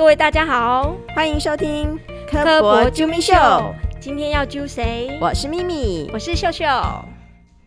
各位大家好，欢迎收听科博啾咪秀。今天要揪谁？我是咪咪，我是秀秀。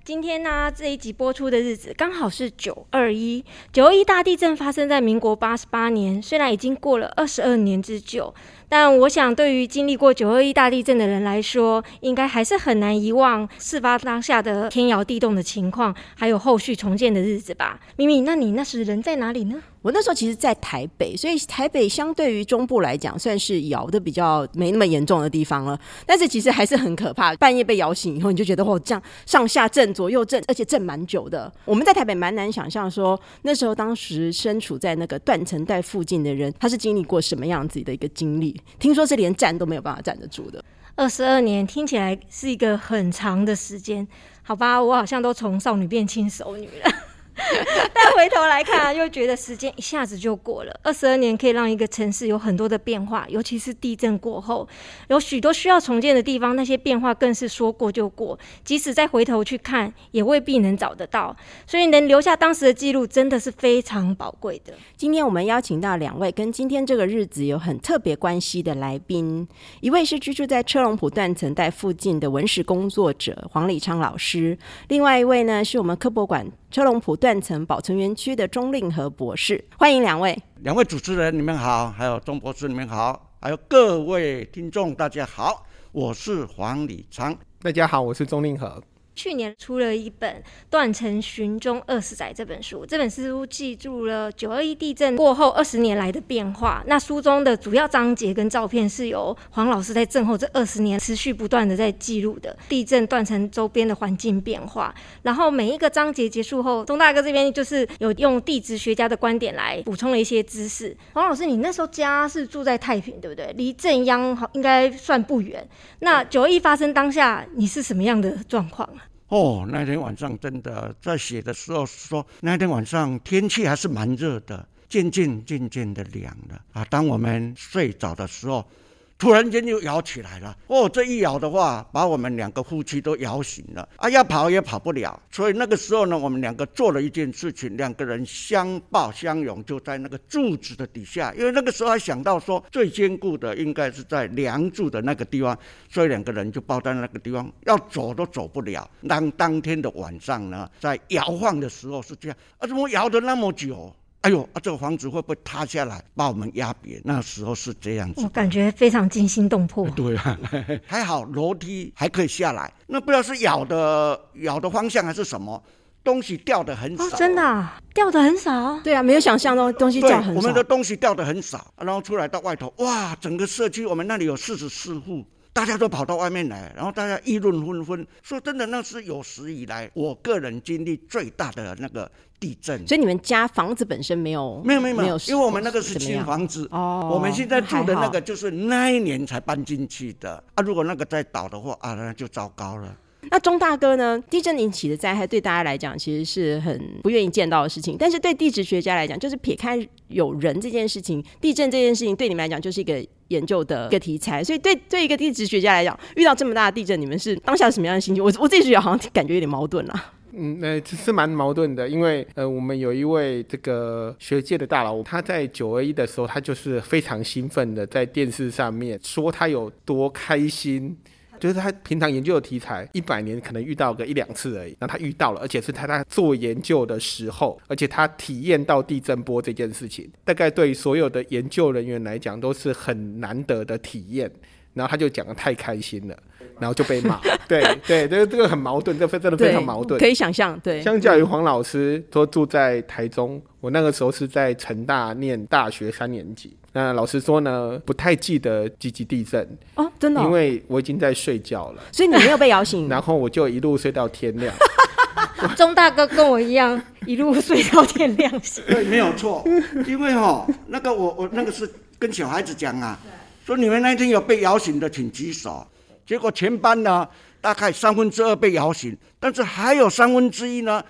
今天呢，这一集播出的日子刚好是九二一。九二一大地震发生在民国八十八年，虽然已经过了二十二年之久。但我想，对于经历过九二一大地震的人来说，应该还是很难遗忘事发当下的天摇地动的情况，还有后续重建的日子吧。咪咪，那你那时人在哪里呢？我那时候其实，在台北，所以台北相对于中部来讲，算是摇的比较没那么严重的地方了。但是其实还是很可怕，半夜被摇醒以后，你就觉得哦，这样上下震、左右震，而且震蛮久的。我们在台北蛮难想象说，那时候当时身处在那个断层带附近的人，他是经历过什么样子的一个经历。听说是连站都没有办法站得住的。二十二年听起来是一个很长的时间，好吧，我好像都从少女变轻熟女了。但回头来看，又觉得时间一下子就过了。二十二年可以让一个城市有很多的变化，尤其是地震过后，有许多需要重建的地方，那些变化更是说过就过。即使再回头去看，也未必能找得到。所以能留下当时的记录，真的是非常宝贵的。今天我们邀请到两位跟今天这个日子有很特别关系的来宾，一位是居住在车龙埔断层带附近的文史工作者黄礼昌老师，另外一位呢是我们科博馆。车龙埔断层保存园区的钟令和博士，欢迎两位。两位主持人，你们好；还有钟博士，你们好；还有各位听众，大家好。我是黄礼昌，大家好，我是钟令和。去年出了一本《断层寻踪二十载》这本书，这本书记住了九二一地震过后二十年来的变化。那书中的主要章节跟照片是由黄老师在震后这二十年持续不断的在记录的地震断层周边的环境变化。然后每一个章节结束后，钟大哥这边就是有用地质学家的观点来补充了一些知识。黄老师，你那时候家是住在太平，对不对？离震央好应该算不远。那九二一发生当下，你是什么样的状况啊？哦，那天晚上真的在写的时候说，那天晚上天气还是蛮热的，渐渐渐渐的凉了啊。当我们睡着的时候。突然间就摇起来了哦，这一摇的话，把我们两个夫妻都摇醒了啊！要跑也跑不了，所以那个时候呢，我们两个做了一件事情，两个人相抱相拥，就在那个柱子的底下，因为那个时候还想到说最坚固的应该是在梁柱的那个地方，所以两个人就抱在那个地方，要走都走不了。当当天的晚上呢，在摇晃的时候是这样，啊，怎么摇的那么久？哎呦啊！这个房子会不会塌下来把我们压扁？那时候是这样子，我感觉非常惊心动魄。对啊，还好楼梯还可以下来。那不知道是咬的咬的方向还是什么东西掉的很少，真的掉的很少。对啊，没有想象中东西掉很少。我们的东西掉的很少，然后出来到外头，哇！整个社区我们那里有四十四户。大家都跑到外面来，然后大家议论纷纷。说真的，那是有史以来我个人经历最大的那个地震。所以你们家房子本身没有？没有没有没有，因为我们那个是新房子。哦。我们现在住的那个就是那一年才搬进去的啊。如果那个再倒的话啊，那就糟糕了。那钟大哥呢？地震引起的灾害对大家来讲其实是很不愿意见到的事情，但是对地质学家来讲，就是撇开有人这件事情，地震这件事情对你们来讲就是一个研究的一个题材。所以对对一个地质学家来讲，遇到这么大的地震，你们是当下什么样的心情？我我自己觉得好像感觉有点矛盾啊。嗯，那是蛮矛盾的，因为呃，我们有一位这个学界的大佬，他在九二一的时候，他就是非常兴奋的在电视上面说他有多开心。就是他平常研究的题材，一百年可能遇到个一两次而已。那他遇到了，而且是他在做研究的时候，而且他体验到地震波这件事情，大概对所有的研究人员来讲都是很难得的体验。然后他就讲的太开心了，然后就被骂。对 对，这个 这个很矛盾，这真的非常矛盾。可以想象，对。相较于黄老师说住在台中，我那个时候是在成大念大学三年级。那老实说呢，不太记得几级地震哦，真的，因为我已经在睡觉了，所以你没有被摇醒，然后我就一路睡到天亮。钟大哥跟我一样，一路睡到天亮。对，没有错，因为哈，那个我我那个是跟小孩子讲啊，说你们那天有被摇醒的，请举手。结果全班呢，大概三分之二被摇醒，但是还有三分之一呢，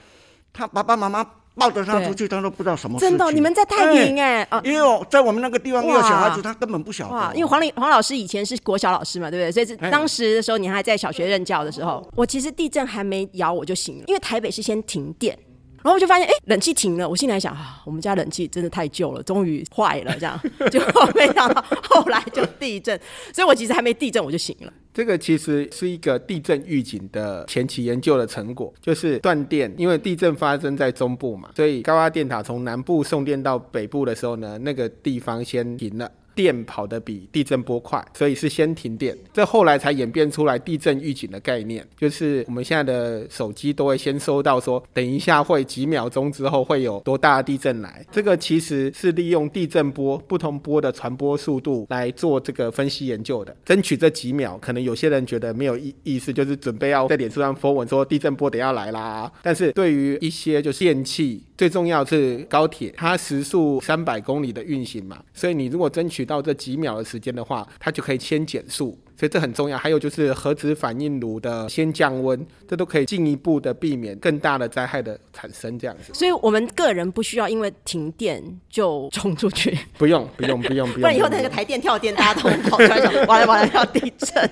他爸爸妈妈。抱着他出去，他都不知道什么。真的，你们在太平哎，因为在我们那个地方，有小孩子，他根本不晓得。因为黄李黄老师以前是国小老师嘛，对不对？所以是当时的时候，你还在小学任教的时候，我其实地震还没摇我就醒了，因为台北是先停电。然后我就发现，哎，冷气停了。我心里还想啊，我们家冷气真的太旧了，终于坏了，这样。结果没想到后来就地震，所以我其实还没地震我就醒了。这个其实是一个地震预警的前期研究的成果，就是断电，因为地震发生在中部嘛，所以高压电塔从南部送电到北部的时候呢，那个地方先停了。电跑得比地震波快，所以是先停电。这后来才演变出来地震预警的概念，就是我们现在的手机都会先收到说，等一下会几秒钟之后会有多大地震来。这个其实是利用地震波不同波的传播速度来做这个分析研究的，争取这几秒。可能有些人觉得没有意意思，就是准备要在脸书上发文说地震波等要来啦。但是对于一些就是电器，最重要是高铁，它时速三百公里的运行嘛，所以你如果争取到这几秒的时间的话，它就可以先减速，所以这很重要。还有就是核子反应炉的先降温，这都可以进一步的避免更大的灾害的产生。这样子，所以我们个人不需要因为停电就冲出去，不用不用不用不用，不然以后那个台电跳电，大家都跑出来想，完了完了要地震。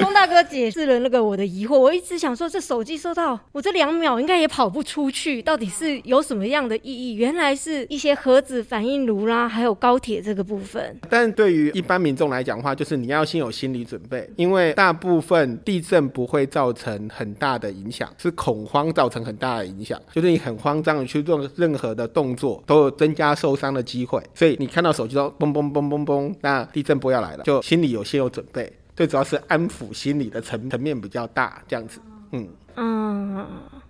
钟大哥解释了那个我的疑惑，我一直想说，这手机收到我这两秒应该也跑不出去，到底是有什么样的意义？原来是一些核子反应炉啦，还有高铁这个部分。但对于一般民众来讲的话，就是你要先有心理准准备，因为大部分地震不会造成很大的影响，是恐慌造成很大的影响，就是你很慌张的去做任何的动作，都有增加受伤的机会。所以你看到手机都嘣嘣嘣嘣嘣，那地震波要来了，就心里有先有准备。最主要是安抚心理的层层面比较大，这样子，嗯嗯，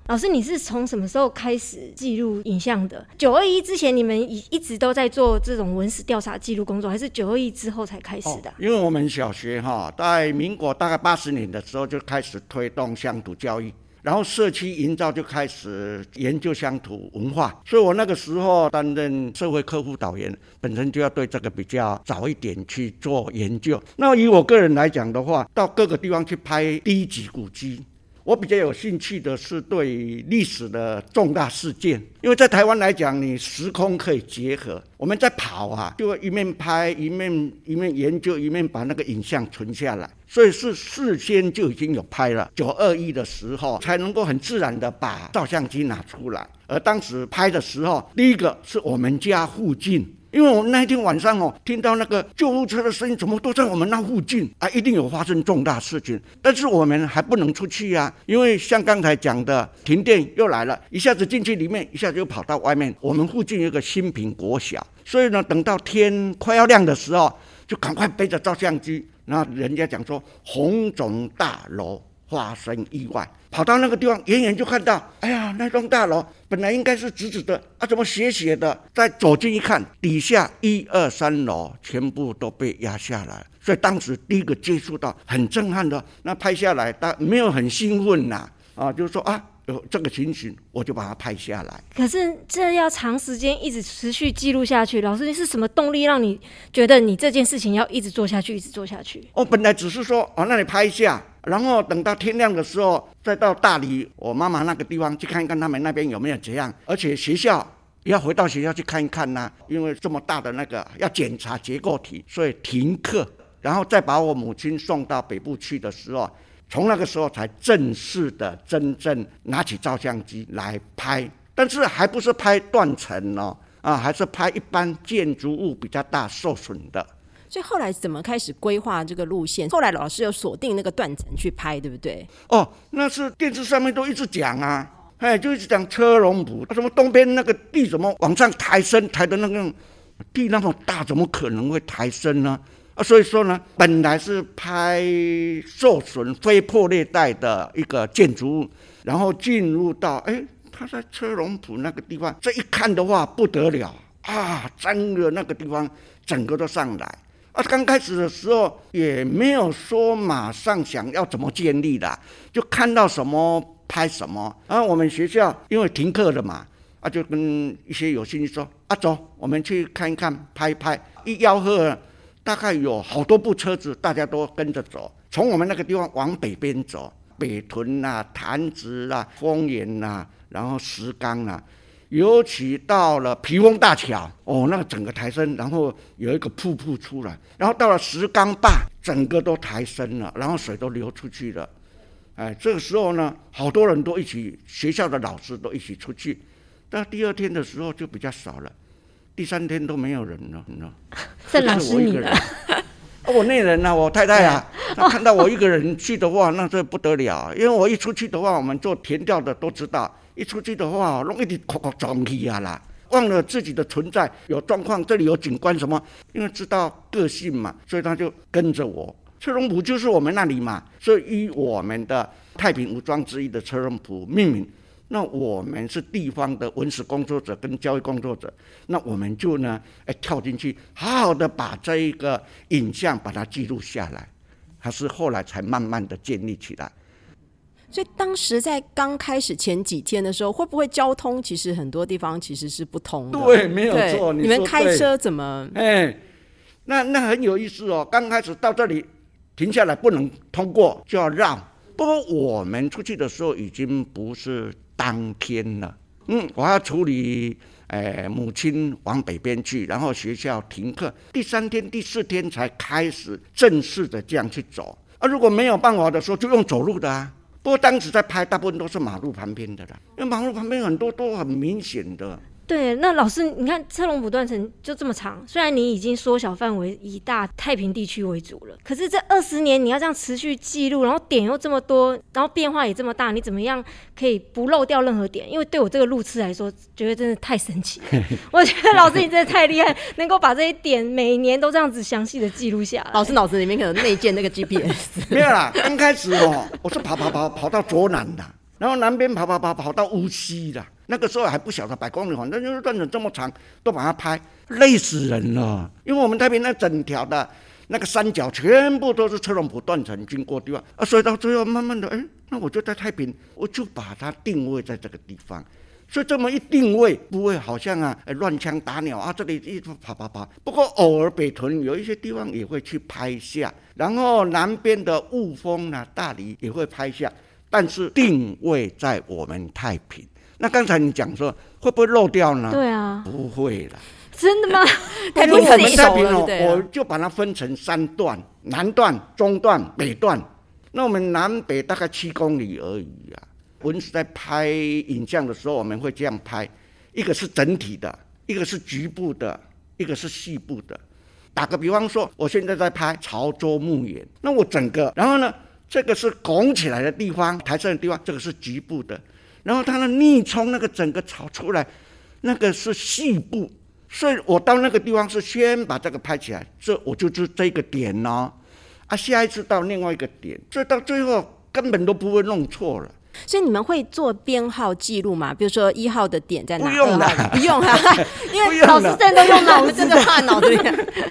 老师，你是从什么时候开始记录影像的？九二一之前，你们一一直都在做这种文史调查记录工作，还是九二一之后才开始的？因为我们小学哈，在民国大概八十年的时候就开始推动乡土教育。然后社区营造就开始研究乡土文化，所以我那个时候担任社会科辅导员，本身就要对这个比较早一点去做研究。那以我个人来讲的话，到各个地方去拍低级古迹。我比较有兴趣的是对历史的重大事件，因为在台湾来讲，你时空可以结合。我们在跑啊，就一面拍一面一面研究，一面把那个影像存下来。所以是事先就已经有拍了。九二一的时候，才能够很自然的把照相机拿出来。而当时拍的时候，第一个是我们家附近。因为我们那天晚上哦，听到那个救护车的声音，怎么都在我们那附近啊？一定有发生重大事情，但是我们还不能出去呀，因为像刚才讲的，停电又来了，一下子进去里面，一下子又跑到外面。我们附近有个新品国小，所以呢，等到天快要亮的时候，就赶快背着照相机。那人家讲说，红肿大楼。发生意外，跑到那个地方，远远就看到，哎呀，那栋大楼本来应该是直直的，啊，怎么斜斜的？再走近一看，底下一二三楼全部都被压下来，所以当时第一个接触到很震撼的，那拍下来，但没有很兴奋呐，啊，就是说啊。有这个情形，我就把它拍下来。可是这要长时间一直持续记录下去。老师，是什么动力让你觉得你这件事情要一直做下去，一直做下去？我本来只是说，哦，那你拍一下，然后等到天亮的时候，再到大理我妈妈那个地方去看一看，他们那边有没有这样。而且学校要回到学校去看一看呐，因为这么大的那个要检查结构体，所以停课，然后再把我母亲送到北部去的时候。从那个时候才正式的真正拿起照相机来拍，但是还不是拍断层哦，啊，还是拍一般建筑物比较大受损的。所以后来怎么开始规划这个路线？后来老师有锁定那个断层去拍，对不对？哦，那是电视上面都一直讲啊，哎，就一直讲车龙埔，什么东边那个地怎么往上抬升，抬的那个地那么大，怎么可能会抬升呢？啊，啊所以说呢，本来是拍受损非破裂带的一个建筑物，然后进入到，哎，他在车龙埔那个地方，这一看的话不得了啊，真的那个地方整个都上来。啊，刚开始的时候也没有说马上想要怎么建立的，就看到什么拍什么。然后我们学校因为停课了嘛，啊，就跟一些有兴趣说，啊，走，我们去看一看，拍一拍，一吆喝。大概有好多部车子，大家都跟着走，从我们那个地方往北边走，北屯呐、潭子啦、丰原呐，然后石冈啊，尤其到了皮翁大桥，哦，那个整个抬升，然后有一个瀑布出来，然后到了石冈坝，整个都抬升了，然后水都流出去了，哎，这个时候呢，好多人都一起，学校的老师都一起出去，到第二天的时候就比较少了，第三天都没有人了，你知道？郑老就是我一师你了，个人啊我那人呢、我太太啊，她看到我一个人去的话，那这不得了。因为我一出去的话，我们做田调的都知道，一出去的话，弄一点口口撞去啊啦，忘了自己的存在，有状况，这里有警官什么，因为知道个性嘛，所以他就跟着我。车龙埔就是我们那里嘛，所以以我们的太平武装之一的车龙埔命名。那我们是地方的文史工作者跟教育工作者，那我们就呢，哎，跳进去，好好的把这一个影像把它记录下来，还是后来才慢慢的建立起来。所以当时在刚开始前几天的时候，会不会交通其实很多地方其实是不通的？对没有对错你你们开车怎么？哎，那那很有意思哦。刚开始到这里停下来不能通过，就要绕。不过我们出去的时候已经不是当天了，嗯，我要处理，诶，母亲往北边去，然后学校停课，第三天、第四天才开始正式的这样去走。啊，如果没有办法的时候，就用走路的啊。不过当时在拍，大部分都是马路旁边的啦，因为马路旁边很多都很明显的。对，那老师，你看车龙不断层就这么长，虽然你已经缩小范围，以大太平地区为主了，可是这二十年你要这样持续记录，然后点又这么多，然后变化也这么大，你怎么样可以不漏掉任何点？因为对我这个路痴来说，觉得真的太神奇了。我觉得老师你真的太厉害，能够把这些点每年都这样子详细的记录下来。老师脑子里面可能内建那个 GPS，没有啦，刚开始哦，我是跑跑跑跑到左南的，然后南边跑跑跑跑到乌溪的。那个时候还不晓得百公里反正就是断层这么长，都把它拍，累死人了。因为我们太平那整条的那个山脚全部都是车龙埔断层经过地方啊，所以到最后慢慢的，哎，那我就在太平，我就把它定位在这个地方。所以这么一定位，不会好像啊乱枪打鸟啊，这里一直跑跑跑。不过偶尔北屯有一些地方也会去拍下，然后南边的雾峰啊、大理也会拍下，但是定位在我们太平。那刚才你讲说会不会漏掉呢？对啊，不会了。真的吗？太平自己熟太平哦，我就把它分成三段：南段、中段、北段。那我们南北大概七公里而已啊。文史在拍影像的时候，我们会这样拍：一个是整体的，一个是局部的，一个是细部的。打个比方说，我现在在拍潮州墓园，那我整个，然后呢，这个是拱起来的地方，抬升的地方，这个是局部的，然后它的逆冲那个整个草出来，那个是细部，所以我到那个地方是先把这个拍起来，这我就是这个点哦，啊，下一次到另外一个点，这到最后根本都不会弄错了。所以你们会做编号记录吗？比如说一号的点在哪？不用二号啦不用哈，因为老师真的都用脑子，真的怕脑子。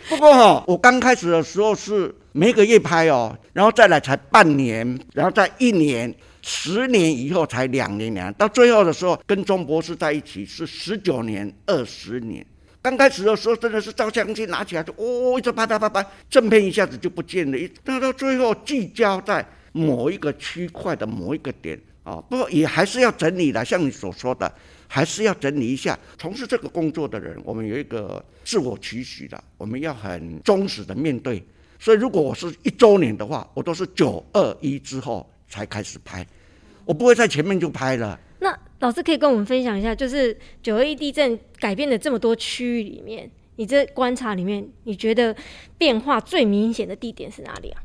不过哈、我刚开始的时候是每个月拍哦，然后再来才半年，然后再一年，十年以后才两年两年，到最后的时候跟钟博士在一起是十九年、二十年。刚开始的时候真的是照相机拿起来就哦，一直拍拍拍拍，正片一下子就不见了，一那到最后聚焦在某一个区块的某一个点啊、不过也还是要整理的，像你所说的，还是要整理一下。从事这个工作的人，我们有一个自我期许的，我们要很忠实的面对。所以，如果我是一周年的话，我都是九二一之后才开始拍，我不会在前面就拍了。那老师可以跟我们分享一下，就是九二一地震改变了这么多区域里面，你这观察里面，你觉得变化最明显的地点是哪里啊？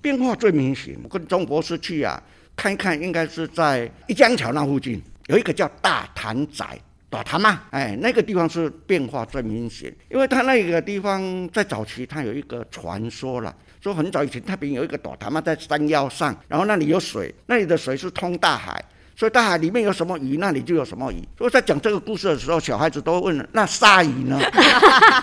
变化最明显。我跟钟博士去啊，看一看，应该是在一江桥那附近有一个叫大潭仔。大潭嘛，哎，那个地方是变化最明显，因为它那个地方在早期它有一个传说了，说很早以前太平有一个大潭嘛，在山腰上，然后那里有水，那里的水是通大海，所以大海里面有什么鱼，那里就有什么鱼。所以在讲这个故事的时候，小孩子都会问：那鲨鱼呢？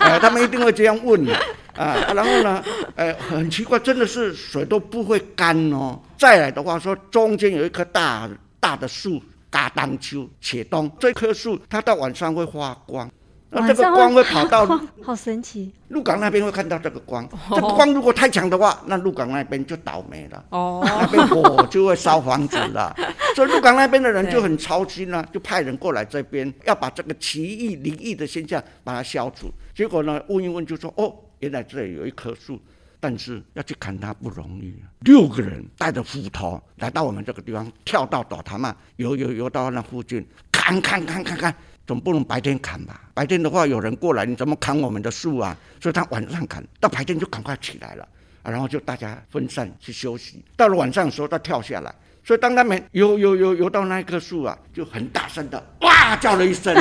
呃，他们一定会这样问的啊。然后呢，呃，很奇怪，真的是水都不会干哦。再来的话说，中间有一棵大大的树，嘎当丘且冬，这棵树它到晚上会发光。那这个光会跑到好 好神奇，鹿港那边会看到这个光，这个光如果太强的话，那鹿港那边就倒霉了。哦，那边火就会烧房子了，所以鹿港那边的人就很操心啊，就派人过来这边，要把这个奇异灵异的现象把它消除。结果呢，问一问就说，哦，原来这里有一棵树，但是要去砍它不容易。六个人带着斧头来到我们这个地方，跳到倒潭嘛，游游游到那附近，砍砍砍砍砍，总不能白天砍吧？白天的话有人过来，你怎么砍我们的树啊？所以他晚上砍，到白天就赶快起来了啊，然后就大家分散去休息。到了晚上的时候，他跳下来。所以当他们游游游游到那一棵树啊，就很大声的哇叫了一声。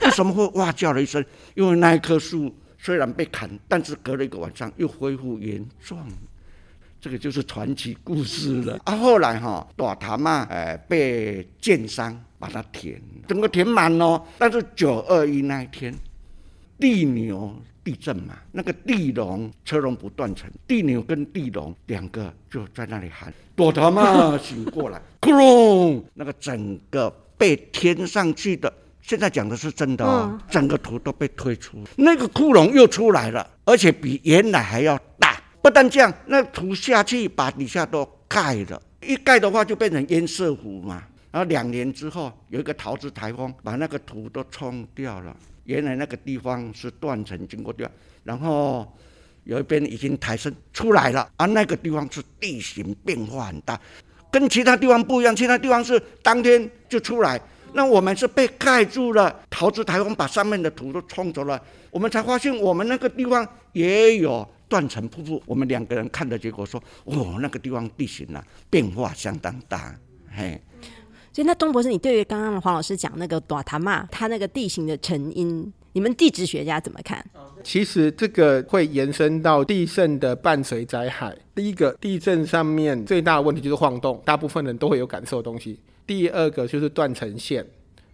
为什么会哇叫了一声？因为那一棵树虽然被砍，但是隔了一个晚上又恢复原状。这个就是传奇故事了。啊，后来哈大潭嘛，呃，被建商把它填，整个填满哦。但是九二一那一天，地牛地震嘛，那个地龙车龙不断层，地牛跟地龙两个就在那里喊，大潭嘛醒过来，窟窿，那个整个被填上去的，现在讲的是真的哦，整个图都被推出，那个窟窿又出来了，而且比原来还要大。不但这样，那土下去把底下都盖了，一盖的话就变成堰塞湖嘛。然后两年之后，有一个桃子台风把那个土都冲掉了。原来那个地方是断层经过掉，然后有一边已经抬升出来了，而那个地方是地形变化很大，跟其他地方不一样。其他地方是当天就出来，那我们是被盖住了。桃子台风把上面的土都冲走了，我们才发现我们那个地方也有。断层瀑布，我们两个人看的结果说，哦，那个地方地形啊变化相当大，嘿。所以那东博士，你对于刚刚黄老师讲那个短塔嘛，它那个地形的成因，你们地质学家怎么看？其实这个会延伸到地震的伴随灾害。第一个，地震上面最大的问题就是晃动，大部分人都会有感受的东西。第二个就是断层线，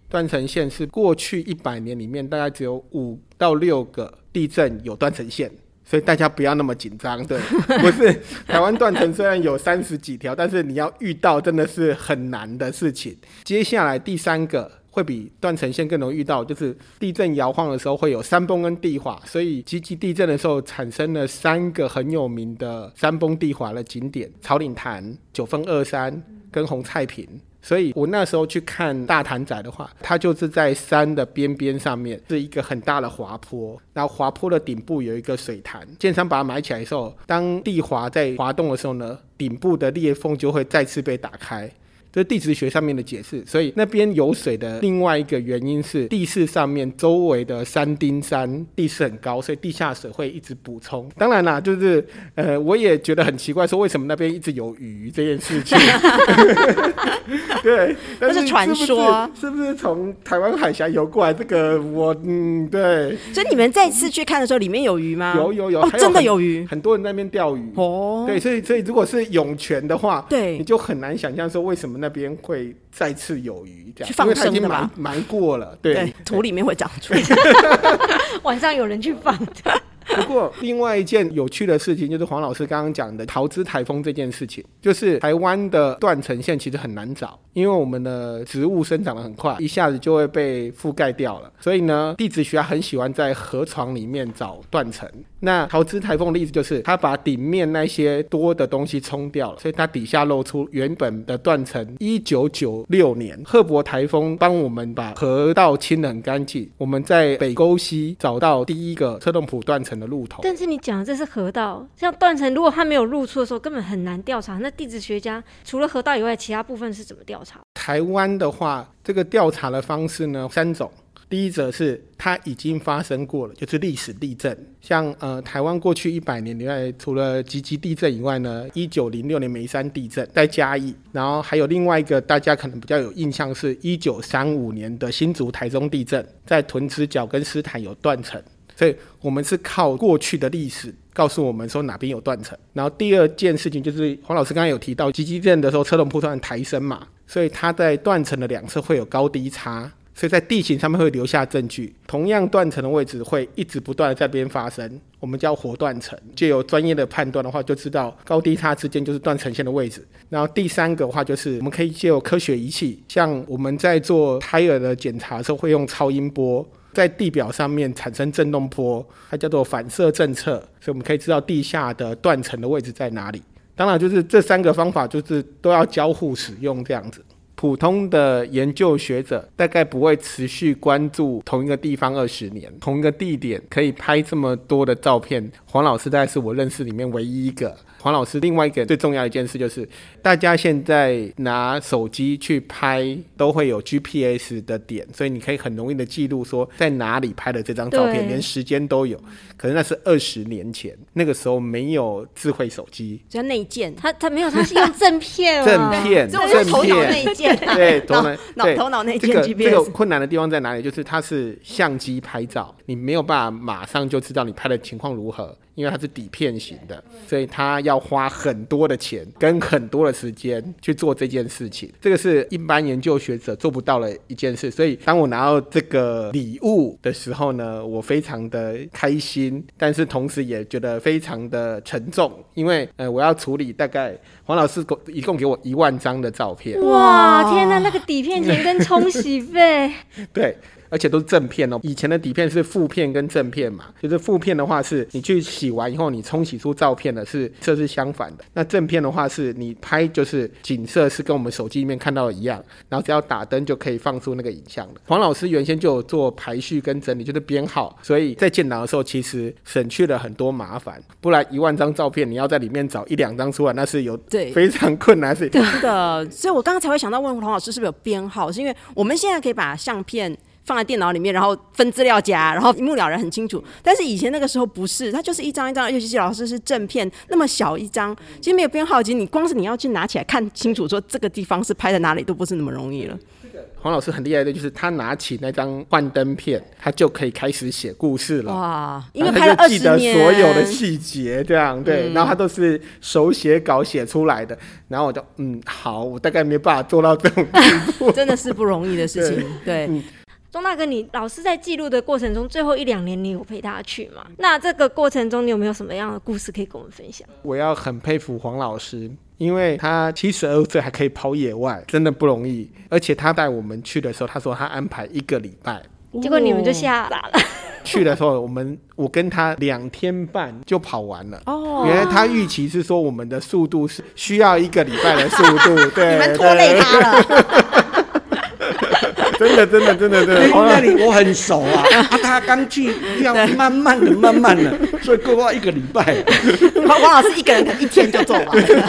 断层线是过去一百年里面大概只有五到六个地震有断层线。所以大家不要那么紧张，对，不是台湾断层虽然有三十几条，但是你要遇到真的是很难的事情。接下来第三个会比断层线更容易遇到，就是地震摇晃的时候会有山崩跟地滑，所以积极地震的时候产生了三个很有名的山崩地滑的景点：草岭潭、九峰二山跟红菜坪。所以我那时候去看大潭仔的话，它就是在山的边边上面是一个很大的滑坡，然后滑坡的顶部有一个水潭。建商把它埋起来的时候，当地滑在滑动的时候呢，顶部的裂缝就会再次被打开。这是地质学上面的解释，所以那边有水的另外一个原因是地势上面周围的山丁山地势很高，所以地下水会一直补充。当然啦，就是呃，我也觉得很奇怪，说为什么那边一直有鱼这件事情。对，那是传说，是不是从台湾海峡游过来？这个我嗯，对。所以你们再次去看的时候，里面有鱼吗？有有有，真的有鱼，很多人在那边钓鱼。哦，对，所以所以如果是涌泉的话，对，你就很难想象说为什么。那边会再次有鱼，这样，因为它已经埋埋过了，对，土里面会长出来。晚上有人去放。不过，另外一件有趣的事情就是黄老师刚刚讲的桃枝台风这件事情，就是台湾的断层线其实很难找，因为我们的植物生长的很快，一下子就会被覆盖掉了。所以呢，地质学家很喜欢在河床里面找断层。那桃枝台风的意思就是，它把顶面那些多的东西冲掉了，所以它底下露出原本的断层。一九九六年，赫伯台风帮我们把河道清得很干净，我们在北沟溪找到第一个车洞埔断层。的路头，但是你讲的这是河道，像断层，如果它没有露出的时候，根本很难调查。那地质学家除了河道以外，其他部分是怎么调查？台湾的话，这个调查的方式呢，三种。第一者是它已经发生过了，就是历史地震，像呃台湾过去一百年以外，除了集集地震以外呢，一九零六年眉山地震在嘉义，然后还有另外一个大家可能比较有印象，是一九三五年的新竹台中地震，在屯子角跟斯坦有断层。所以我们是靠过去的历史告诉我们说哪边有断层。然后第二件事情就是黄老师刚刚有提到，积极震的时候车龙铺段抬升嘛，所以它在断层的两侧会有高低差，所以在地形上面会留下证据。同样断层的位置会一直不断的在边发生，我们叫活断层。就有专业的判断的话，就知道高低差之间就是断层线的位置。然后第三个的话就是我们可以借由科学仪器，像我们在做胎儿的检查的时候会用超音波。在地表上面产生震动波，它叫做反射政策，所以我们可以知道地下的断层的位置在哪里。当然，就是这三个方法就是都要交互使用这样子。普通的研究学者大概不会持续关注同一个地方二十年，同一个地点可以拍这么多的照片。黄老师大概是我认识里面唯一一个。黄老师另外一个最重要的一件事就是，大家现在拿手机去拍都会有 GPS 的点，所以你可以很容易的记录说在哪里拍的这张照片，连时间都有。可是那是二十年前，那个时候没有智慧手机，叫内建，他他没有，他是用正片，正片，正片，头脑内建，对，头脑脑头脑内建。这个这个困难的地方在哪里？就是它是相机拍照，你没有办法马上就知道你拍的情况如何。因为它是底片型的，所以它要花很多的钱跟很多的时间去做这件事情。这个是一般研究学者做不到的一件事。所以当我拿到这个礼物的时候呢，我非常的开心，但是同时也觉得非常的沉重，因为呃，我要处理大概黄老师一共给我一万张的照片。哇，天哪，那个底片钱跟冲洗费。对。而且都是正片哦，以前的底片是负片跟正片嘛，就是负片的话是你去洗完以后你冲洗出照片的是这是相反的，那正片的话是你拍就是景色是跟我们手机里面看到的一样，然后只要打灯就可以放出那个影像了。黄老师原先就有做排序跟整理，就是编号，所以在建档的时候其实省去了很多麻烦，不然一万张照片你要在里面找一两张出来，那是有对非常困难是真的。所以我刚刚才会想到问黄老师是不是有编号，是因为我们现在可以把相片。放在电脑里面，然后分资料夹，然后一目了然，很清楚。但是以前那个时候不是，它就是一张一张，尤其是老师是正片，那么小一张，其实没有编号，其实你光是你要去拿起来看清楚，说这个地方是拍在哪里，都不是那么容易了。黄老师很厉害的，就是他拿起那张幻灯片，他就可以开始写故事了。哇，因为拍了二十年，所有的细节这样对，然后他都是手写稿写出来的。然后我就嗯，好，我大概没办法做到这种地步，真的是不容易的事情，对。钟大哥，你老师在记录的过程中，最后一两年你有陪他去吗？那这个过程中，你有没有什么样的故事可以跟我们分享？我要很佩服黄老师，因为他七十二岁还可以跑野外，真的不容易。而且他带我们去的时候，他说他安排一个礼拜，结果你们就吓傻了。去的时候，我们我跟他两天半就跑完了。哦，原来他预期是说我们的速度是需要一个礼拜的速度，对，你们拖累他了。真的，真的，真的，真的。那里我很熟啊，啊，他刚去要慢慢的、慢慢的，所以规划一个礼拜。王老师一个人一天就做完。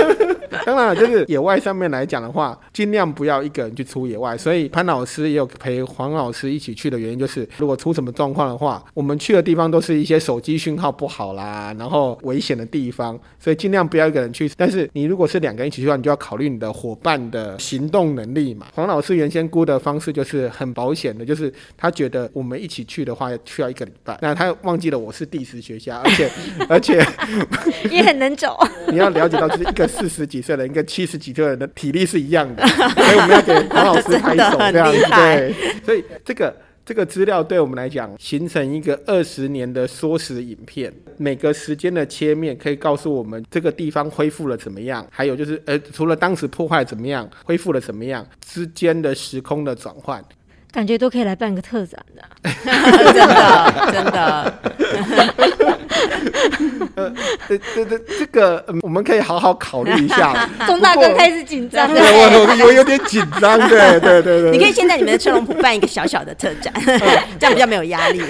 当然，就是野外上面来讲的话，尽量不要一个人去出野外。所以潘老师也有陪黄老师一起去的原因，就是如果出什么状况的话，我们去的地方都是一些手机讯号不好啦，然后危险的地方，所以尽量不要一个人去。但是你如果是两个人一起去的话，你就要考虑你的伙伴的行动能力嘛。黄老师原先估的方式就是。是很保险的，就是他觉得我们一起去的话需要一个礼拜，那他忘记了我是第十学家，而且 而且 也很能走。你要了解到，就是一个四十几岁的人跟七十几岁的人的体力是一样的，所以我们要给黄老师拍手这样子。对，所以这个。这个资料对我们来讲，形成一个二十年的缩时影片，每个时间的切面可以告诉我们这个地方恢复了怎么样，还有就是，呃，除了当时破坏怎么样，恢复了怎么样之间的时空的转换。感觉都可以来办个特展的，真的真的。呃，这这这这个，我们可以好好考虑一下。钟大哥开始紧张，了 我我有点紧张，对对对对。你可以先在你们的车龙埔办一个小小的特展，这样比较没有压力。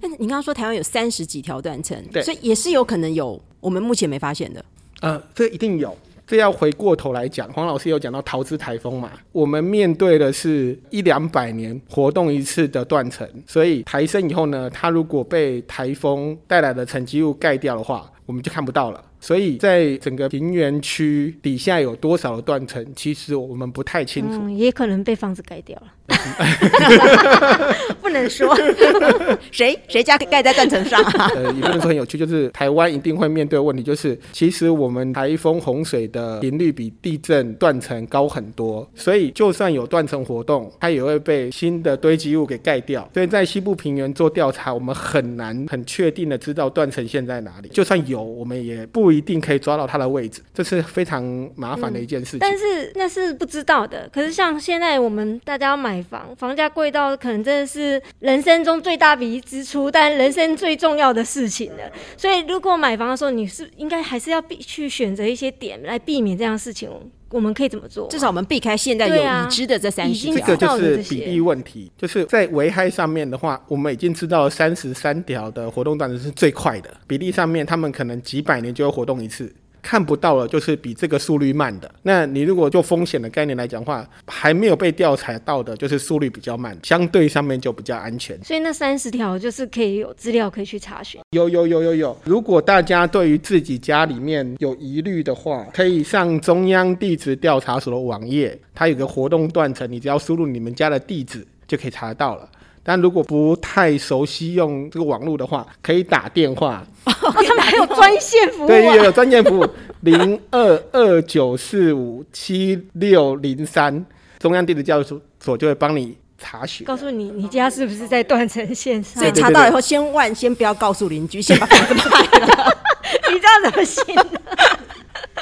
但是你刚刚说台湾有三十几条断层，所以也是有可能有我们目前没发现的。呃，这一定有。这要回过头来讲，黄老师有讲到桃子台风嘛？我们面对的是一两百年活动一次的断层，所以台升以后呢，它如果被台风带来的沉积物盖掉的话，我们就看不到了。所以在整个平原区底下有多少的断层，其实我们不太清楚，也可能被房子盖掉了。不能说 谁谁家盖在断层上。呃，也不能说很有趣，就是台湾一定会面对的问题，就是其实我们台风洪水的频率比地震断层高很多，所以就算有断层活动，它也会被新的堆积物给盖掉。所以在西部平原做调查，我们很难很确定的知道断层线在哪里。就算有，我们也不一定可以抓到它的位置，这是非常麻烦的一件事情。但是那是不知道的。可是像现在我们大家要。买房，房价贵到可能真的是人生中最大笔支出，但人生最重要的事情了。所以，如果买房的时候，你是应该还是要必去选择一些点来避免这样事情我们可以怎么做？至少我们避开现在有已知的这三已经十条这个就是比例问题，就是在危害上面的话，我们已经知道三十三条的活动段子是最快的，比例上面他们可能几百年就会活动一次。看不到了，就是比这个速率慢的。那你如果就风险的概念来讲的话，还没有被调查到的，就是速率比较慢，相对上面就比较安全。所以那三十条就是可以有资料可以去查询。有有有有有，如果大家对于自己家里面有疑虑的话，可以上中央地质调查所的网页，它有个活动断层，你只要输入你们家的地址就可以查得到了。但如果不太熟悉用这个网络的话，可以打电话，哦，他们还有专线服务对，啊！有专线服务零二二九四五七六零三，中央地质教育所就会帮你查询。告诉你，你家是不是在断层线上？所以查到以后，千万先不要告诉邻居，先把房子卖了。你这样怎么行？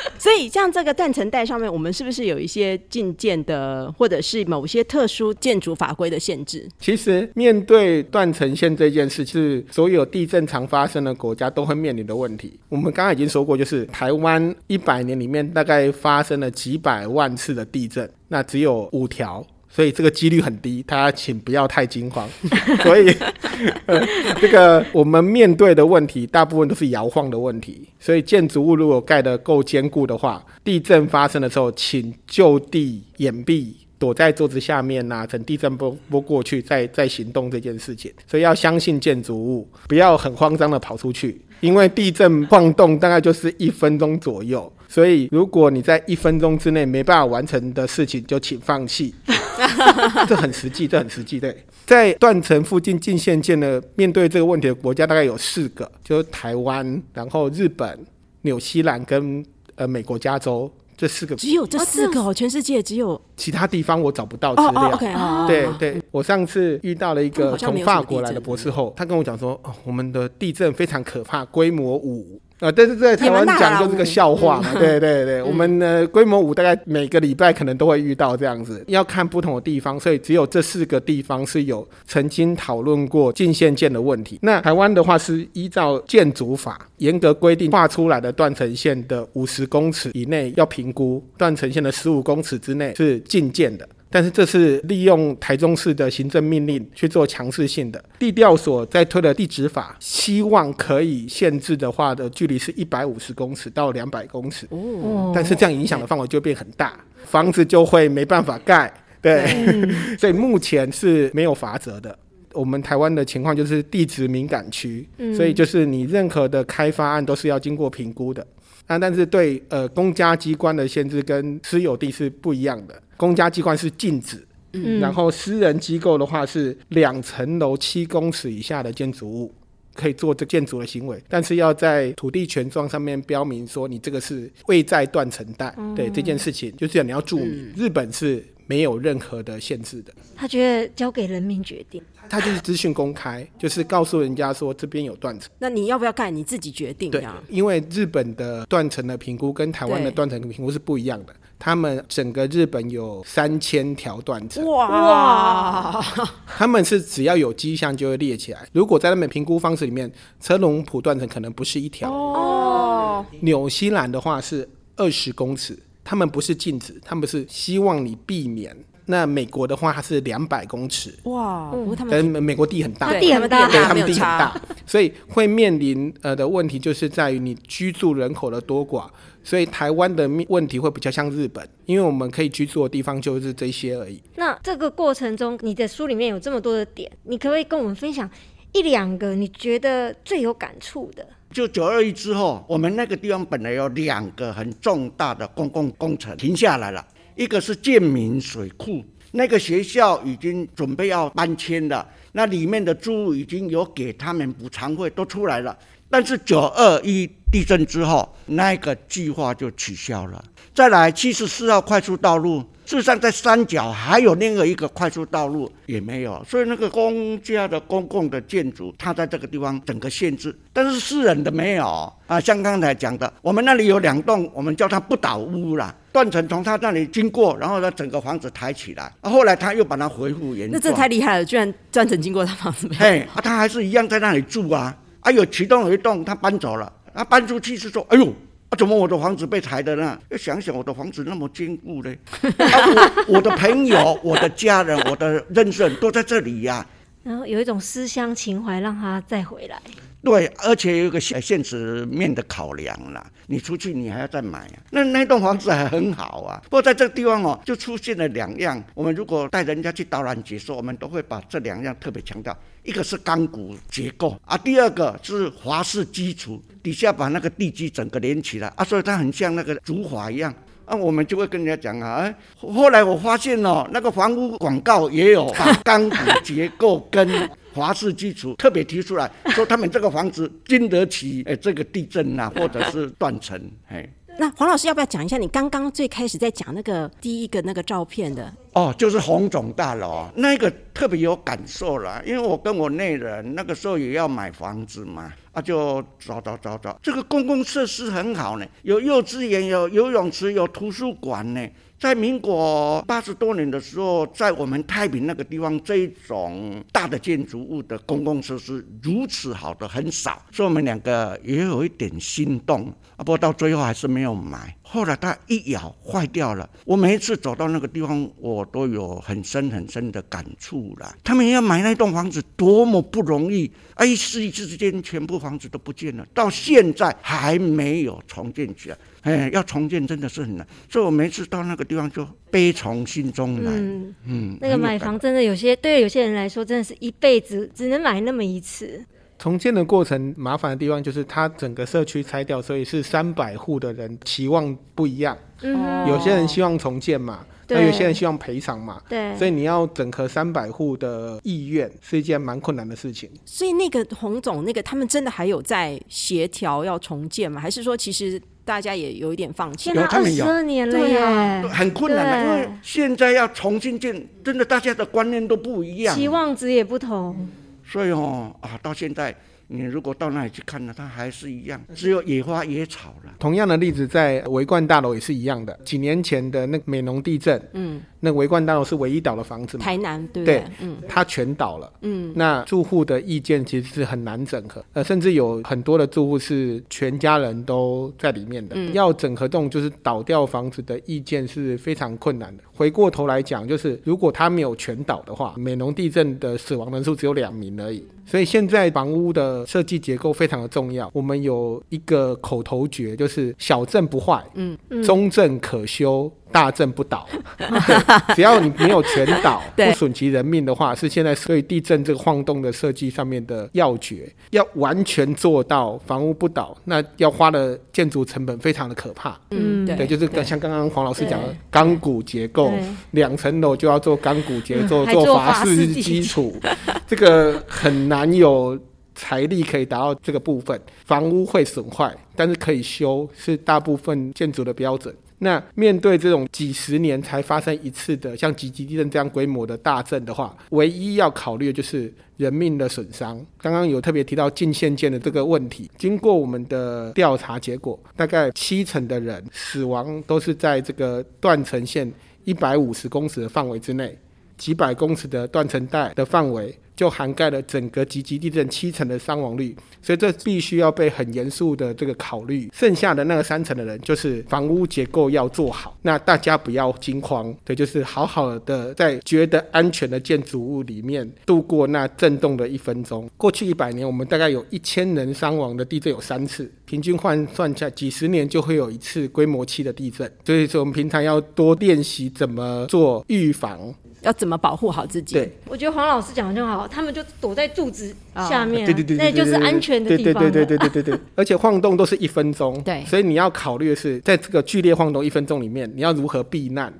所以像这个断层带上面，我们是不是有一些禁建的，或者是某些特殊建筑法规的限制？其实面对断层线这件事，是所有地震常发生的国家都会面临的问题。我们刚刚已经说过，就是台湾一百年里面大概发生了几百万次的地震，那只有五条。所以这个几率很低，大家请不要太惊慌。所以，呃，这个我们面对的问题，大部分都是摇晃的问题。所以建筑物如果盖得够坚固的话，地震发生的时候，请就地掩蔽，躲在桌子下面呐、等地震波波过去再再行动这件事情。所以要相信建筑物，不要很慌张的跑出去，因为地震晃动大概就是一分钟左右。所以如果你在一分钟之内没办法完成的事情，就请放弃。这很实际，这很实际。对，在断层附近近线建的面对这个问题的国家大概有四个，就是台湾，然后日本、纽西兰跟呃美国加州这四个，只有这四个哦，全世界只有其他地方我找不到资哦料。哦，OK 哦，对对，我上次遇到了一个从法国来的博士后，他跟我讲说，哦，我们的地震非常可怕，规模五。呃，但是在台湾讲就是个笑话嘛，对对对，我们呢规模五大概每个礼拜可能都会遇到这样子，要看不同的地方，所以只有这四个地方是有曾经讨论过近线建的问题。那台湾的话是依照建筑法严格规定，画出来的断层线的五十公尺以内要评估，断层线的十五公尺之内是禁建的。但是这是利用台中市的行政命令去做强制性的。地调所在推的地址法，希望可以限制的话的距离是一百五十公尺到两百公尺，哦但是这样影响的范围就变很大，房子就会没办法盖。对，所以目前是没有法则的。我们台湾的情况就是地质敏感区，所以就是你任何的开发案都是要经过评估的。那但是对呃公家机关的限制跟私有地是不一样的，公家机关是禁止，嗯然后私人机构的话是两层楼七公尺以下的建筑物可以做这建筑的行为，但是要在土地权状上面标明说你这个是未在断层带，对这件事情就是你要注明。日本是没有任何的限制的，他觉得交给人民决定。他就是资讯公开，就是告诉人家说这边有断层。那你要不要盖你自己决定对呀。，因为日本的断层的评估跟台湾的断层评估是不一样的。他们整个日本有三千条断层，哇，他们是只要有迹象就会列起来。如果在他们评估方式里面，车龙普断层可能不是一条，哦，纽西兰的话是二十公尺，他们不是禁止，他们是希望你避免。那美国的话，它是两百公尺，哇，不过他但们美国地很大，它地很大。对，他们地很大，所以会面临呃的问题就是在于你居住人口的多寡。所以台湾的面问题会比较像日本，因为我们可以居住的地方就是这些而已。那这个过程中，你的书里面有这么多的点，你可不可以跟我们分享一两个你觉得最有感触的？就九二一之后，我们那个地方本来有两个很重大的公共工程停下来了，一个是建民水库，那个学校已经准备要搬迁了，那里面的租已经有给他们补偿费都出来了，但是九二一地震之后，那个计划就取消了。再来七十四号快速道路，事实上在三角还有另外一个快速道路也没有，所以那个公家的公共的建筑，它在这个地方整个限制，但是私人的没有啊。像刚才讲的，我们那里有两栋，我们叫它不倒屋啦。断层从他那里经过，然后呢，整个房子抬起来，啊、后来他又把它恢复原状。那这太厉害了，居然断层经过他房子没有？他还是一样在那里住啊。啊，有其中有一栋他搬走了，他搬出去是说，哎呦，怎么我的房子被裁的呢？要想想我的房子那么坚固呢，啊，我我的朋友、我的家人、我的认识人都在这里呀、然后有一种思乡情怀，让他再回来。对，而且有一个现现实面的考量啦，你出去你还要再买啊。那那栋房子还很好啊，不过在这个地方哦，就出现了两样。我们如果带人家去导览解说，我们都会把这两样特别强调。一个是钢骨结构啊，第二个是华式基础，底下把那个地基整个连起来啊，所以它很像那个竹筏一样。啊，我们就会跟人家讲啊，哎，后来我发现哦，那个房屋广告也有把 钢骨结构跟华氏基础特别提出来，说他们这个房子经得起哎这个地震呐、或者是断层，哎。那黄老师要不要讲一下你刚刚最开始在讲那个第一个那个照片的？哦，就是红总大楼啊，那个特别有感受啦，因为我跟我内人那个时候也要买房子嘛，啊就找找找找，这个公共设施很好呢，有幼稚园，有游泳池，有图书馆呢。在民国八十多年的时候，在我们太平那个地方，这一种大的建筑物的公共设施如此好的很少，所以我们两个也有一点心动，不过到最后还是没有买。后来它一咬坏掉了，我每一次走到那个地方，我都有很深很深的感触啦。他们要买那栋房子多么不容易，啊，一时一次之间全部房子都不见了，到现在还没有重建起来。哎，要重建真的是很难，所以我每次到那个地方就悲从心中来。嗯，嗯，那个买房真的有些对有些人来说，真的是一辈子只能买那么一次。重建的过程麻烦的地方就是它整个社区拆掉，所以是三百户的人期望不一样。嗯，有些人希望重建嘛，那对有些人希望赔偿嘛，对，所以你要整合三百户的意愿是一件蛮困难的事情。所以那个洪总那个他们真的还有在协调要重建吗？还是说其实大家也有一点放弃天？哪，二十有他们有二年了对啊耶，很困难的，因对为现在要重新建，真的大家的观念都不一样。期望值也不同。所以哦啊，到现在你如果到那里去看呢，它还是一样，只有野花野草了。同样的例子在维冠大楼也是一样的。几年前的那个美浓地震，嗯，那维冠大楼是唯一倒的房子嘛，台南对对对？嗯它全倒了。嗯，那住户的意见其实是很难整合，呃，甚至有很多的住户是全家人都在里面的。嗯要整合这种就是倒掉房子的意见是非常困难的。回过头来讲，就是如果它没有全倒的话，美浓地震的死亡人数只有两名而已。所以现在房屋的设计结构非常的重要。我们有一个口头诀，就是小震不坏，嗯中震可修，大震不倒。只要你没有全倒，不损及人命的话，是现在所以地震这个晃动的设计上面的要诀。要完全做到房屋不倒，那要花的建筑成本非常的可怕。嗯，嗯对，就是跟像刚刚黄老师讲的钢骨结构对，两层楼就要做钢骨结构，做法式基础，这个很难有财力可以达到这个部分。房屋会损坏，但是可以修，是大部分建筑的标准。那面对这种几十年才发生一次的像极级地震这样规模的大震的话，唯一要考虑的就是人命的损伤。刚刚有特别提到近线建的这个问题，经过我们的调查结果，大概七成的人死亡都是在这个断层线一百五十公尺的范围之内，几百公尺的断层带的范围就涵盖了整个极级地震七成的伤亡率，所以这必须要被很严肃的这个考虑。剩下的那个三成的人，就是房屋结构要做好，那大家不要惊慌，对，就是好好的在觉得安全的建筑物里面度过那震动的一分钟。过去一百年，我们大概有一千人伤亡的地震有三次，平均换算下几十年就会有一次规模七的地震。所以说，我们平常要多练习怎么做预防。要怎么保护好自己？对，我觉得黄老师讲的就好，他们就躲在柱子下面啊，对对对，那就是安全的地方。对对对对对对对，而且晃动都是一分钟，对所以你要考虑的是，在这个剧烈晃动一分钟里面，你要如何避难。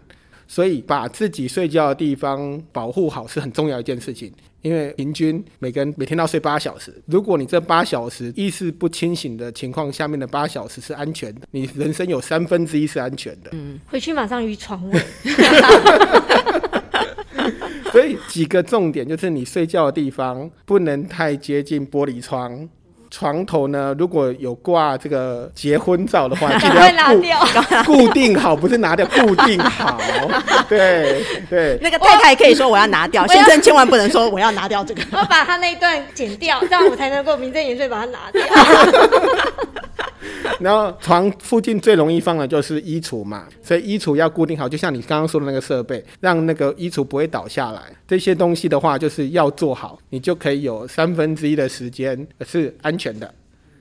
所以把自己睡觉的地方保护好是很重要一件事情，因为平均每个人每天都要睡八小时。如果你这八小时意识不清醒的情况下面的八小时是安全的，你人生有三分之一是安全的。嗯回去马上晕床位。所以几个重点就是你睡觉的地方不能太接近玻璃窗。床头呢，如果有挂这个结婚照的话，记得要 掉。固 固定好，不是拿掉，固定好。对对，那个太太可以说我要拿掉，先生千万不能说我要拿掉这个。我要把他那一段剪掉，这样我才能够名正言顺把它拿掉。然后床附近最容易放的就是衣橱嘛，所以衣橱要固定好，就像你刚刚说的那个设备，让那个衣橱不会倒下来。这些东西的话，就是要做好，你就可以有三分之一的时间是安全的。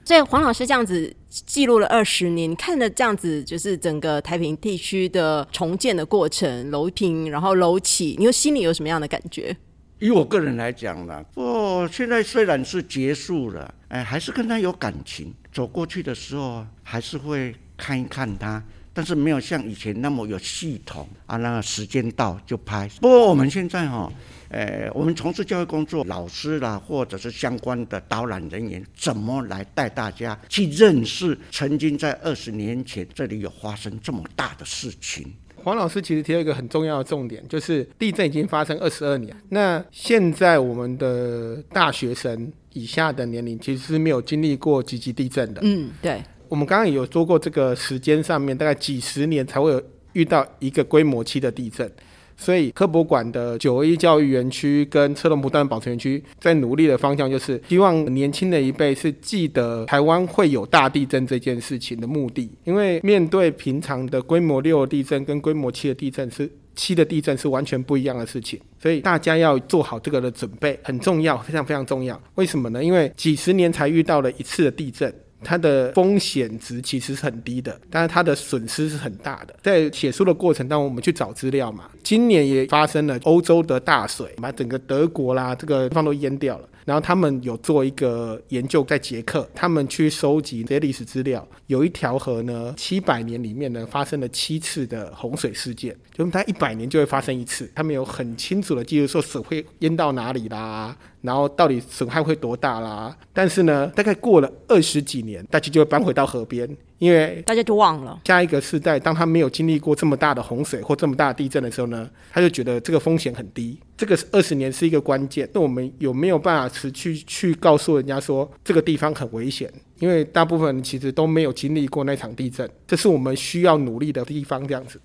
所以黄老师这样子记录了二十年，你看了这样子就是整个太平地区的重建的过程，楼平然后楼起，你有心里有什么样的感觉？以我个人来讲呢，哦，现在虽然是结束了，哎，还是跟他有感情。走过去的时候，还是会看一看他，但是没有像以前那么有系统啊。那个时间到就拍。不过我们现在哈。呃，我们从事教育工作，老师啦，或者是相关的导览人员，怎么来带大家去认识曾经在二十年前这里有发生这么大的事情？黄老师其实提了一个很重要的重点，就是地震已经发生二十二年，那现在我们的大学生以下的年龄其实是没有经历过几级地震的。嗯，对。我们刚刚也有说过，这个时间上面大概几十年才会有遇到一个规模期的地震。所以科博馆的九二一教育园区跟车龙不断保存园区在努力的方向，就是希望年轻的一辈是记得台湾会有大地震这件事情的目的。因为面对平常的规模六的地震跟规模七的地震是七的地震是完全不一样的事情，所以大家要做好这个的准备，很重要，非常非常重要。为什么呢？因为几十年才遇到了一次的地震。它的风险值其实是很低的，但是它的损失是很大的。在写书的过程当中，我们去找资料嘛。今年也发生了欧洲的大水，把整个德国啦这个地方都淹掉了。然后他们有做一个研究，在捷克，他们去收集这些历史资料。有一条河呢，七百年里面呢发生了七次的洪水事件，就是它一百年就会发生一次。他们有很清楚的记录，说水会淹到哪里啦，然后到底损害会多大啦。但是呢，大概过了二十几年，大家就会搬回到河边。因为大家就忘了下一个世代，当他没有经历过这么大的洪水或这么大的地震的时候呢，他就觉得这个风险很低。这个二十年是一个关键。那我们有没有办法持续去告诉人家说这个地方很危险？因为大部分人其实都没有经历过那场地震，这是我们需要努力的地方。这样子，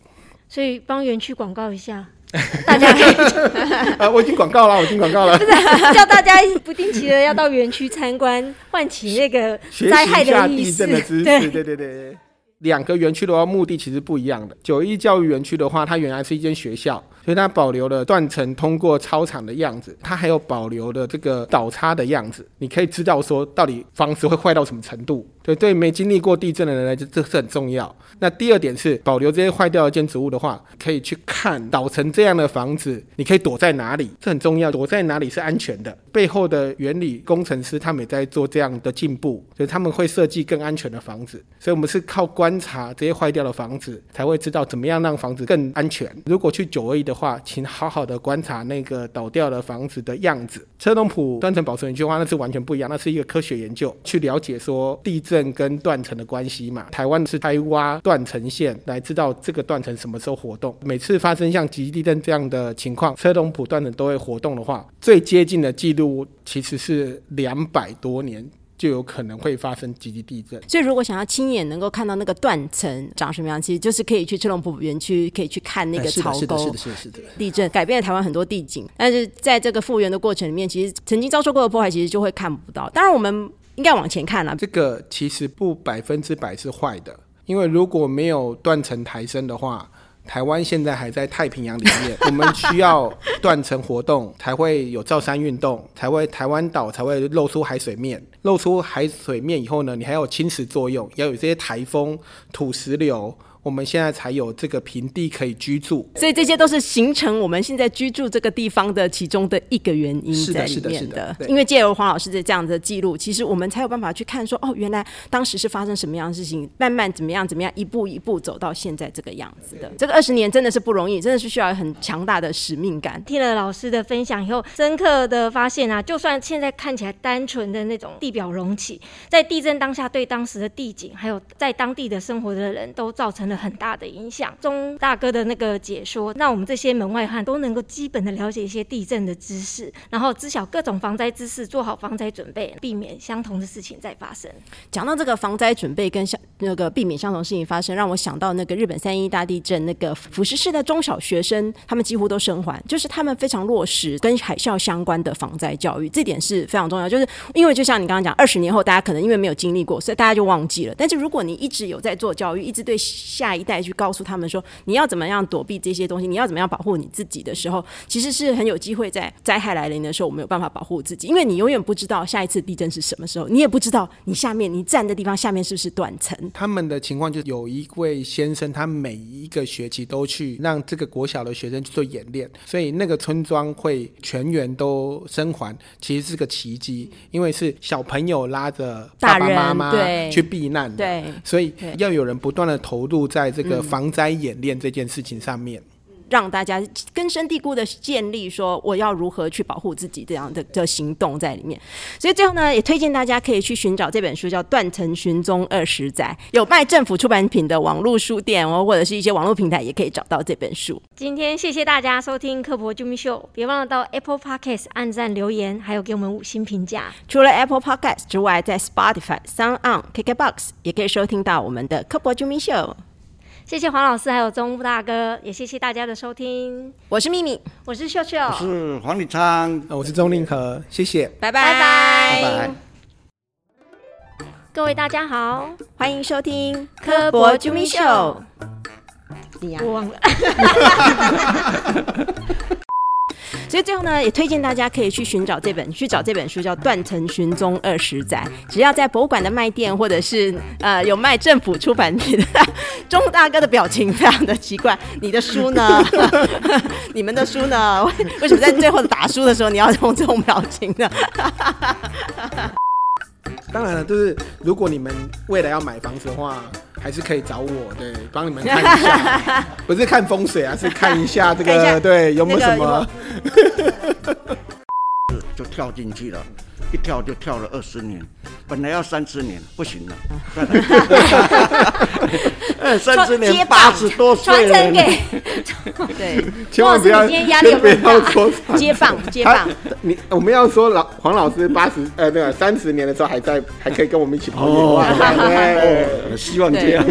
所以帮园区广告一下。大家可以 啊，我已经广告了，我已经广告了，叫大家不定期的要到园区参观，唤起那个灾害的意识。对。对对对，两个园区的话，目的其实不一样的。九一教育园区的话，它原来是一间学校，所以它保留了断层通过操场的样子，它还有保留了这个倒插的样子，你可以知道说到底房子会坏到什么程度。对对，没经历过地震的人来讲，这是很重要。那第二点是保留这些坏掉的建筑物的话，可以去看倒成这样的房子，你可以躲在哪里？这很重要，躲在哪里是安全的。背后的原理工程师他们也在做这样的进步，所以他们会设计更安全的房子。所以我们是靠观观察这些坏掉的房子，才会知道怎么样让房子更安全。如果去九二一的话，请好好的观察那个倒掉的房子的样子。车东埔断层保存研究的话，那是完全不一样，那是一个科学研究，去了解说地震。跟断层的关系嘛，台湾是开挖断层线来知道这个断层什么时候活动。每次发生像极地震这样的情况，车东埔断层都会活动的话，最接近的记录其实是两百多年就有可能会发生极地地震。所以如果想要亲眼能够看到那个断层长什么样，其实就是可以去车龙埔园区，可以去看那个槽沟。是的，是的，是的，是的。地震改变了台湾很多地景，但是在这个复原的过程里面，其实曾经遭受过的破坏，其实就会看不到。当然我们。应该往前看了，这个其实不百分之百是坏的，因为如果没有断层抬升的话，台湾现在还在太平洋里面，我们需要断层活动 才会有造山运动，才会台湾岛才会露出海水面，露出海水面以后呢，你还有侵蚀作用，要有这些台风、土石流。我们现在才有这个平地可以居住，所以这些都是形成我们现在居住这个地方的其中的一个原因在里面的。因为借由黄老师的这样的记录，其实我们才有办法去看说，哦，原来当时是发生什么样的事情，慢慢怎么样怎么样，一步一步走到现在这个样子的。这个二十年真的是不容易，真的是需要很强大的使命感。听了老师的分享以后，深刻的发现啊，就算现在看起来单纯的那种地表隆起，在地震当下，对当时的地景还有在当地的生活的人都造成了。很大的影响。钟大哥的那个解说，让我们这些门外汉都能够基本的了解一些地震的知识，然后知晓各种防灾知识，做好防灾准备，避免相同的事情再发生。讲到这个防灾准备跟相那个避免相同事情发生，让我想到那个日本三一大地震，那个福士市的中小学生，他们几乎都生还，就是他们非常落实跟海啸相关的防灾教育，这点是非常重要。就是因为就像你刚刚讲，二十年后大家可能因为没有经历过，所以大家就忘记了。但是如果你一直有在做教育，一直对下一代去告诉他们说，你要怎么样躲避这些东西，你要怎么样保护你自己的时候，其实是很有机会在灾害来临的时候，我们有办法保护自己，因为你永远不知道下一次地震是什么时候，你也不知道你下面你站的地方下面是不是断层。他们的情况就是有一位先生，他每一个学期都去让这个国小的学生去做演练，所以那个村庄会全员都生还，其实是个奇迹，因为是小朋友拉着爸爸妈妈去避难的，对。所以要有人不断的投入在这个防灾演练这件事情上面。让大家根深蒂固的建立说我要如何去保护自己这样的的行动在里面。所以最后呢，也推荐大家可以去寻找这本书，叫《断层寻踪二十载》，有卖政府出版品的网络书店哦，或者是一些网络平台也可以找到这本书。今天谢谢大家收听《科博救命秀》，别忘了到 Apple Podcast 按赞留言，还有给我们五星评价。除了 Apple Podcast 之外，在 Spotify、Sound On、KKBox 也可以收听到我们的《科博救命秀》。谢谢黄老师，还有钟大哥，也谢谢大家的收听。我是秘密，我是秀秀，我是黄礼昌，呃我是钟令和，谢谢。拜拜拜拜。各位大家好，欢迎收听《科博啾咪秀》。你呀、我忘了。所以最后呢，也推荐大家可以去寻找这本，去找这本书叫《断层寻踪二十载》。只要在博物馆的卖店，或者是呃有卖政府出版品的，钟大哥的表情非常的奇怪。你的书呢？你们的书呢？为为什么在最后打书的时候你要用这种表情呢？当然了，就是如果你们未来要买房子的话，还是可以找我，对，帮你们看一下，不是看风水啊，是看一下这个，对，有没有那个什么？就跳进去了，一跳就跳了二十年，本来要三十年，不行了，三十年八十多岁了，承给 对，千万不要，郭老师你今天压力有没有不要大说 接棒接棒。你我们要说老黄老师八十呃那个三十年的时候还在，还可以跟我们一起跑。哦，希望这样。